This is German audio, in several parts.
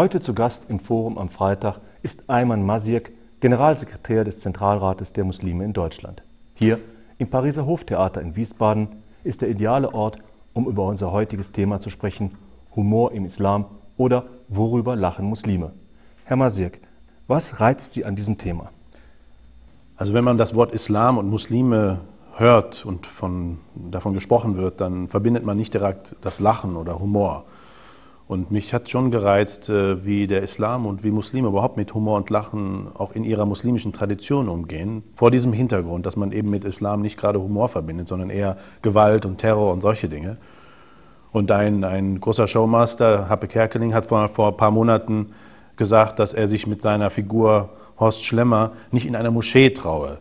Heute zu Gast im Forum am Freitag ist Ayman Masirk, Generalsekretär des Zentralrates der Muslime in Deutschland. Hier im Pariser Hoftheater in Wiesbaden ist der ideale Ort, um über unser heutiges Thema zu sprechen, Humor im Islam oder worüber lachen Muslime. Herr Masirk, was reizt Sie an diesem Thema? Also wenn man das Wort Islam und Muslime hört und von, davon gesprochen wird, dann verbindet man nicht direkt das Lachen oder Humor. Und mich hat schon gereizt, äh, wie der Islam und wie Muslime überhaupt mit Humor und Lachen auch in ihrer muslimischen Tradition umgehen. Vor diesem Hintergrund, dass man eben mit Islam nicht gerade Humor verbindet, sondern eher Gewalt und Terror und solche Dinge. Und ein, ein großer Showmaster, Happe Kerkeling, hat vor, vor ein paar Monaten gesagt, dass er sich mit seiner Figur Horst Schlemmer nicht in einer Moschee traue.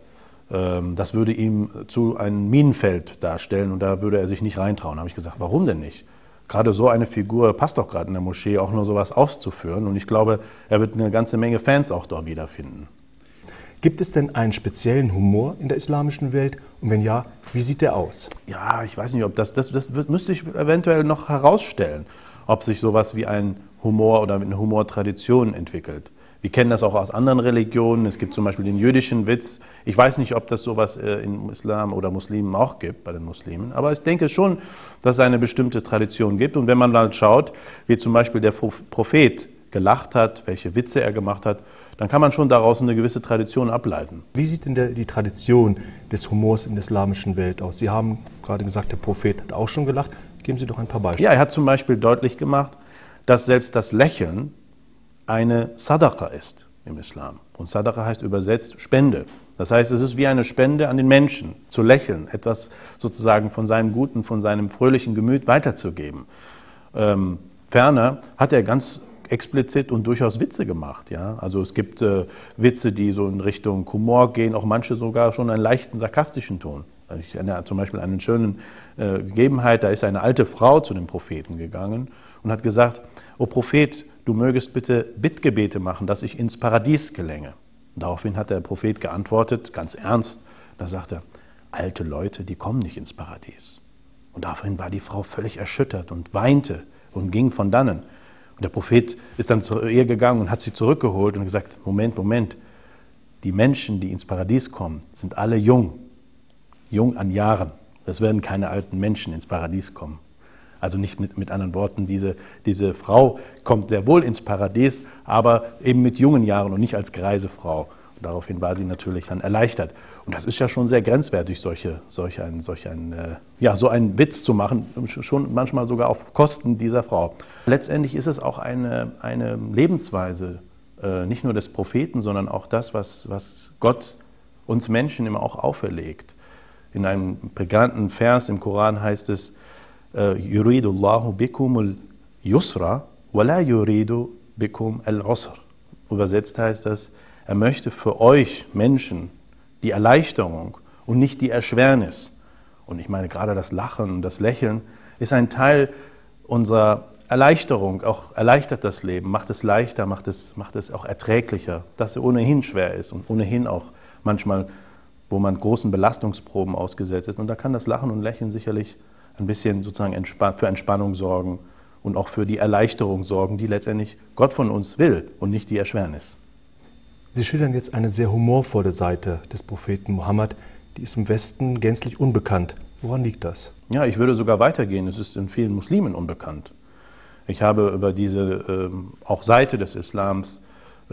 Ähm, das würde ihm zu einem Minenfeld darstellen und da würde er sich nicht reintrauen. Da habe ich gesagt, warum denn nicht? Gerade so eine Figur passt doch gerade in der Moschee, auch nur sowas auszuführen. Und ich glaube, er wird eine ganze Menge Fans auch dort wiederfinden. Gibt es denn einen speziellen Humor in der islamischen Welt? Und wenn ja, wie sieht der aus? Ja, ich weiß nicht, ob das, das, das müsste ich eventuell noch herausstellen, ob sich sowas wie ein Humor oder eine Humortradition entwickelt. Wir kennen das auch aus anderen Religionen. Es gibt zum Beispiel den jüdischen Witz. Ich weiß nicht, ob das sowas äh, im Islam oder Muslimen auch gibt, bei den Muslimen. Aber ich denke schon, dass es eine bestimmte Tradition gibt. Und wenn man mal schaut, wie zum Beispiel der Prophet gelacht hat, welche Witze er gemacht hat, dann kann man schon daraus eine gewisse Tradition ableiten. Wie sieht denn die Tradition des Humors in der islamischen Welt aus? Sie haben gerade gesagt, der Prophet hat auch schon gelacht. Geben Sie doch ein paar Beispiele. Ja, er hat zum Beispiel deutlich gemacht, dass selbst das Lächeln eine Sadaqa ist im Islam. Und Sadaqa heißt übersetzt Spende. Das heißt, es ist wie eine Spende an den Menschen, zu lächeln, etwas sozusagen von seinem guten, von seinem fröhlichen Gemüt weiterzugeben. Ähm, ferner hat er ganz explizit und durchaus Witze gemacht. Ja? Also es gibt äh, Witze, die so in Richtung Humor gehen, auch manche sogar schon einen leichten sarkastischen Ton. Ich erinnere zum Beispiel an eine schöne äh, Gegebenheit, da ist eine alte Frau zu dem Propheten gegangen und hat gesagt, O Prophet, du mögest bitte Bittgebete machen, dass ich ins Paradies gelänge. daraufhin hat der Prophet geantwortet, ganz ernst, da sagt er, alte Leute, die kommen nicht ins Paradies. Und daraufhin war die Frau völlig erschüttert und weinte und ging von dannen. Und der Prophet ist dann zu ihr gegangen und hat sie zurückgeholt und gesagt, Moment, Moment, die Menschen, die ins Paradies kommen, sind alle jung, jung an Jahren. Es werden keine alten Menschen ins Paradies kommen. Also nicht mit, mit anderen Worten, diese, diese Frau kommt sehr wohl ins Paradies, aber eben mit jungen Jahren und nicht als greise Frau. Und daraufhin war sie natürlich dann erleichtert. Und das ist ja schon sehr grenzwertig, solche, solch ein, solch ein, äh, ja, so einen Witz zu machen, schon manchmal sogar auf Kosten dieser Frau. Letztendlich ist es auch eine, eine Lebensweise, äh, nicht nur des Propheten, sondern auch das, was, was Gott uns Menschen immer auch auferlegt. In einem prägnanten Vers im Koran heißt es, bikum al-usr. Übersetzt heißt das, er möchte für euch Menschen die Erleichterung und nicht die Erschwernis. Und ich meine, gerade das Lachen und das Lächeln ist ein Teil unserer Erleichterung, auch erleichtert das Leben, macht es leichter, macht es, macht es auch erträglicher, dass es ohnehin schwer ist und ohnehin auch manchmal, wo man großen Belastungsproben ausgesetzt ist. Und da kann das Lachen und Lächeln sicherlich ein bisschen sozusagen für Entspannung sorgen und auch für die Erleichterung sorgen, die letztendlich Gott von uns will und nicht die Erschwernis. Sie schildern jetzt eine sehr humorvolle Seite des Propheten Mohammed, die ist im Westen gänzlich unbekannt. Woran liegt das? Ja, ich würde sogar weitergehen. Es ist in vielen Muslimen unbekannt. Ich habe über diese äh, auch Seite des Islams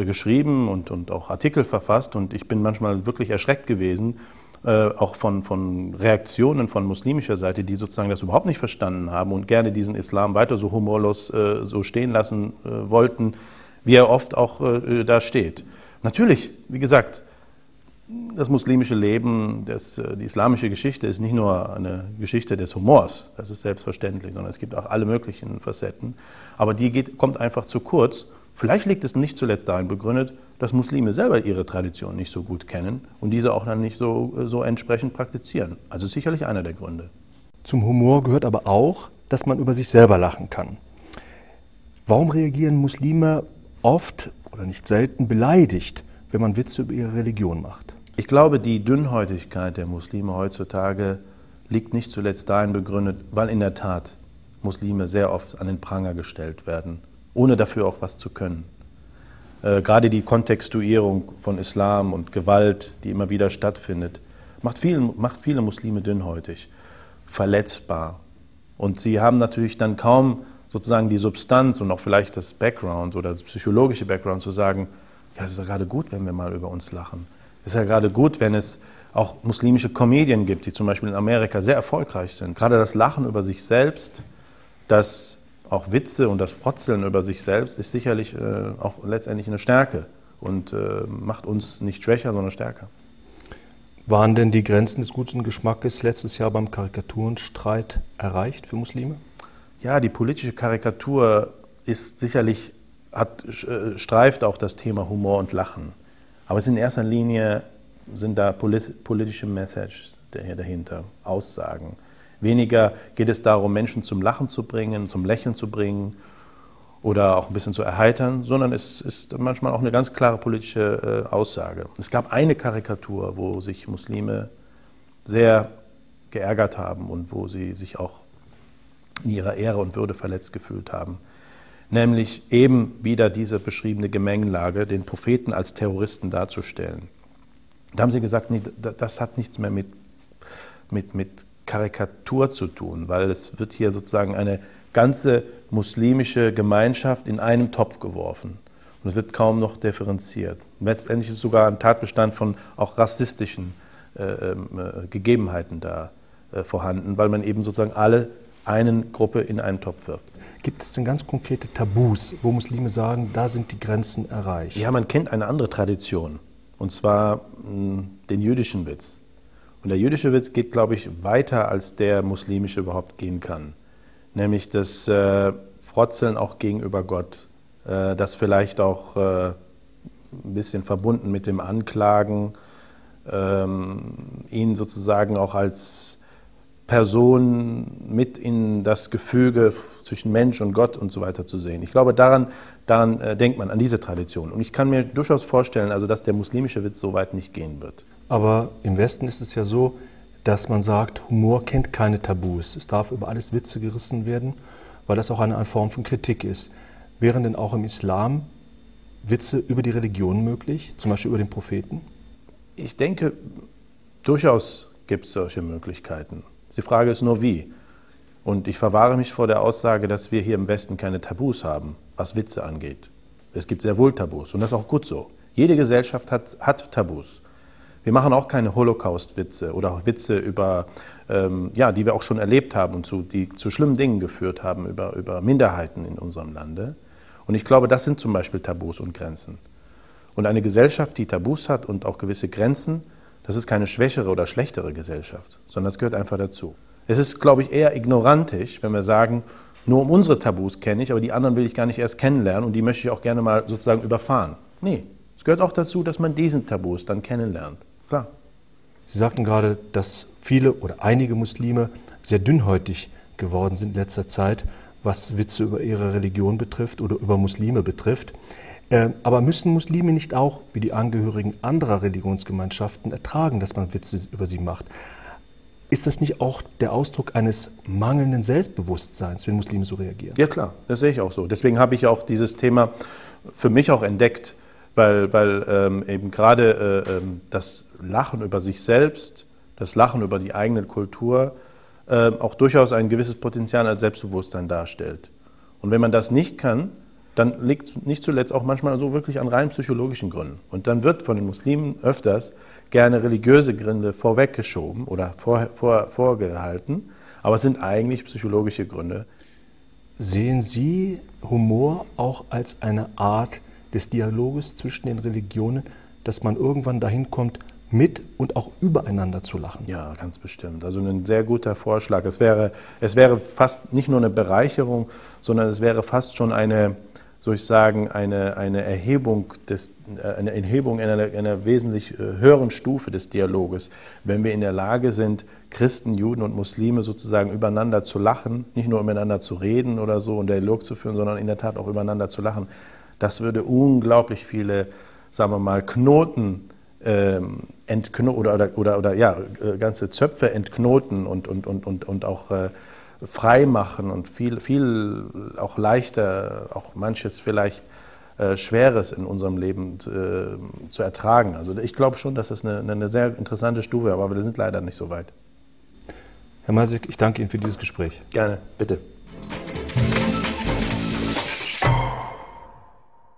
geschrieben und, und auch Artikel verfasst und ich bin manchmal wirklich erschreckt gewesen, äh, auch von, von Reaktionen von muslimischer Seite, die sozusagen das überhaupt nicht verstanden haben und gerne diesen Islam weiter so humorlos äh, so stehen lassen äh, wollten, wie er oft auch äh, da steht. Natürlich, wie gesagt, das muslimische Leben, das, äh, die islamische Geschichte ist nicht nur eine Geschichte des Humors, das ist selbstverständlich, sondern es gibt auch alle möglichen Facetten. Aber die geht, kommt einfach zu kurz Vielleicht liegt es nicht zuletzt darin begründet, dass Muslime selber ihre Tradition nicht so gut kennen und diese auch dann nicht so, so entsprechend praktizieren. Also sicherlich einer der Gründe. Zum Humor gehört aber auch, dass man über sich selber lachen kann. Warum reagieren Muslime oft oder nicht selten beleidigt, wenn man Witze über ihre Religion macht? Ich glaube, die Dünnhäutigkeit der Muslime heutzutage liegt nicht zuletzt darin begründet, weil in der Tat Muslime sehr oft an den Pranger gestellt werden ohne dafür auch was zu können. Äh, gerade die Kontextuierung von Islam und Gewalt, die immer wieder stattfindet, macht, viel, macht viele Muslime dünnhäutig, verletzbar. Und sie haben natürlich dann kaum sozusagen die Substanz und auch vielleicht das Background oder das psychologische Background zu sagen, ja, es ist ja gerade gut, wenn wir mal über uns lachen. Es ist ja gerade gut, wenn es auch muslimische Comedien gibt, die zum Beispiel in Amerika sehr erfolgreich sind. Gerade das Lachen über sich selbst, das auch Witze und das Frotzeln über sich selbst ist sicherlich äh, auch letztendlich eine Stärke und äh, macht uns nicht schwächer, sondern stärker. Waren denn die Grenzen des guten Geschmackes letztes Jahr beim Karikaturenstreit erreicht für Muslime? Ja, die politische Karikatur ist sicherlich, hat, äh, streift auch das Thema Humor und Lachen. Aber es in erster Linie sind da politische Messages dahinter, Aussagen. Weniger geht es darum, Menschen zum Lachen zu bringen, zum Lächeln zu bringen oder auch ein bisschen zu erheitern, sondern es ist manchmal auch eine ganz klare politische äh, Aussage. Es gab eine Karikatur, wo sich Muslime sehr geärgert haben und wo sie sich auch in ihrer Ehre und Würde verletzt gefühlt haben. Nämlich eben wieder diese beschriebene Gemengelage, den Propheten als Terroristen darzustellen. Da haben sie gesagt, das hat nichts mehr mit, mit, mit Karikatur zu tun, weil es wird hier sozusagen eine ganze muslimische Gemeinschaft in einen Topf geworfen. Und es wird kaum noch differenziert. Letztendlich ist sogar ein Tatbestand von auch rassistischen äh, ähm, äh, Gegebenheiten da äh, vorhanden, weil man eben sozusagen alle einen Gruppe in einen Topf wirft. Gibt es denn ganz konkrete Tabus, wo Muslime sagen, da sind die Grenzen erreicht? Ja, man kennt eine andere Tradition, und zwar mh, hm, den jüdischen Witz. Und der jüdische Witz geht, glaube ich, weiter, als der muslimische überhaupt gehen kann. Nämlich das äh, Frotzeln auch gegenüber Gott. Äh, das vielleicht auch äh, ein bisschen verbunden mit dem Anklagen, ähm, ihn sozusagen auch als Person mit in das Gefüge zwischen Mensch und Gott und so weiter zu sehen. Ich glaube, daran, daran äh, denkt man, an diese Tradition. Und ich kann mir durchaus vorstellen, also, dass der muslimische Witz so weit nicht gehen wird. Aber im Westen ist es ja so, dass man sagt, Humor kennt keine Tabus. Es darf über alles Witze gerissen werden, weil das auch eine Form von Kritik ist. Wären denn auch im Islam Witze über die Religion möglich, zum Beispiel über den Propheten? Ich denke, durchaus gibt es solche Möglichkeiten. Die Frage ist nur wie. Und ich verwahre mich vor der Aussage, dass wir hier im Westen keine Tabus haben, was Witze angeht. Es gibt sehr wohl Tabus und das ist auch gut so. Jede Gesellschaft hat, hat Tabus. Wir machen auch keine Holocaust-Witze oder Witze über, ähm, ja, die wir auch schon erlebt haben und zu, die zu schlimmen Dingen geführt haben über, über Minderheiten in unserem Lande. Und ich glaube, das sind zum Beispiel Tabus und Grenzen. Und eine Gesellschaft, die Tabus hat und auch gewisse Grenzen, das ist keine schwächere oder schlechtere Gesellschaft, sondern das gehört einfach dazu. Es ist, glaube ich, eher ignorantisch, wenn wir sagen, nur um unsere Tabus kenne ich, aber die anderen will ich gar nicht erst kennenlernen und die möchte ich auch gerne mal sozusagen überfahren. Nee, es gehört auch dazu, dass man diesen Tabus dann kennenlernt. Klar. Sie sagten gerade, dass viele oder einige Muslime sehr dünnhäutig geworden sind in letzter Zeit, was Witze über ihre Religion betrifft oder über Muslime betrifft. Ähm, aber müssen Muslime nicht auch, wie die Angehörigen anderer Religionsgemeinschaften, ertragen, dass man Witze über sie macht? Ist das nicht auch der Ausdruck eines mangelnden Selbstbewusstseins, wenn Muslime so reagieren? Ja klar, das sehe ich auch so. Deswegen habe ich auch dieses Thema für mich auch entdeckt, weil, weil ähm, eben gerade äh, ähm, das Lachen über sich selbst, das Lachen über die eigene Kultur äh, auch durchaus ein gewisses Potenzial als Selbstbewusstsein darstellt. Und wenn man das nicht kann, dann liegt es nicht zuletzt auch manchmal so wirklich an rein psychologischen Gründen. Und dann wird von den Muslimen öfters gerne religiöse Gründe vorweggeschoben oder vor, vor, vorgehalten, aber es sind eigentlich psychologische Gründe. Sehen Sie Humor auch als eine Art des Dialoges zwischen den Religionen, dass man irgendwann dahin kommt, mit und auch übereinander zu lachen. Ja, ganz bestimmt. Also ein sehr guter Vorschlag. Es wäre, es wäre fast nicht nur eine Bereicherung, sondern es wäre fast schon eine, soll ich sagen, eine, eine Erhebung, des, äh, eine Erhebung in einer, einer wesentlich äh, höheren Stufe des Dialoges, wenn wir in der Lage sind, Christen, Juden und Muslime sozusagen übereinander zu lachen, nicht nur übereinander zu reden oder so und Dialog zu führen, sondern in der Tat auch übereinander zu lachen. Das würde unglaublich viele, sagen wir mal, Knoten ähm, oder, oder, oder, oder, ja, äh, ganze Zöpfe entknoten und, und, und, und, und auch äh, frei machen und viel, viel auch leichter, auch manches vielleicht äh, Schweres in unserem Leben äh, zu ertragen. Also ich glaube schon, dass das eine, eine sehr interessante Stufe ist, aber wir sind leider nicht so weit. Herr Masik, ich danke Ihnen für dieses Gespräch. Gerne, bitte.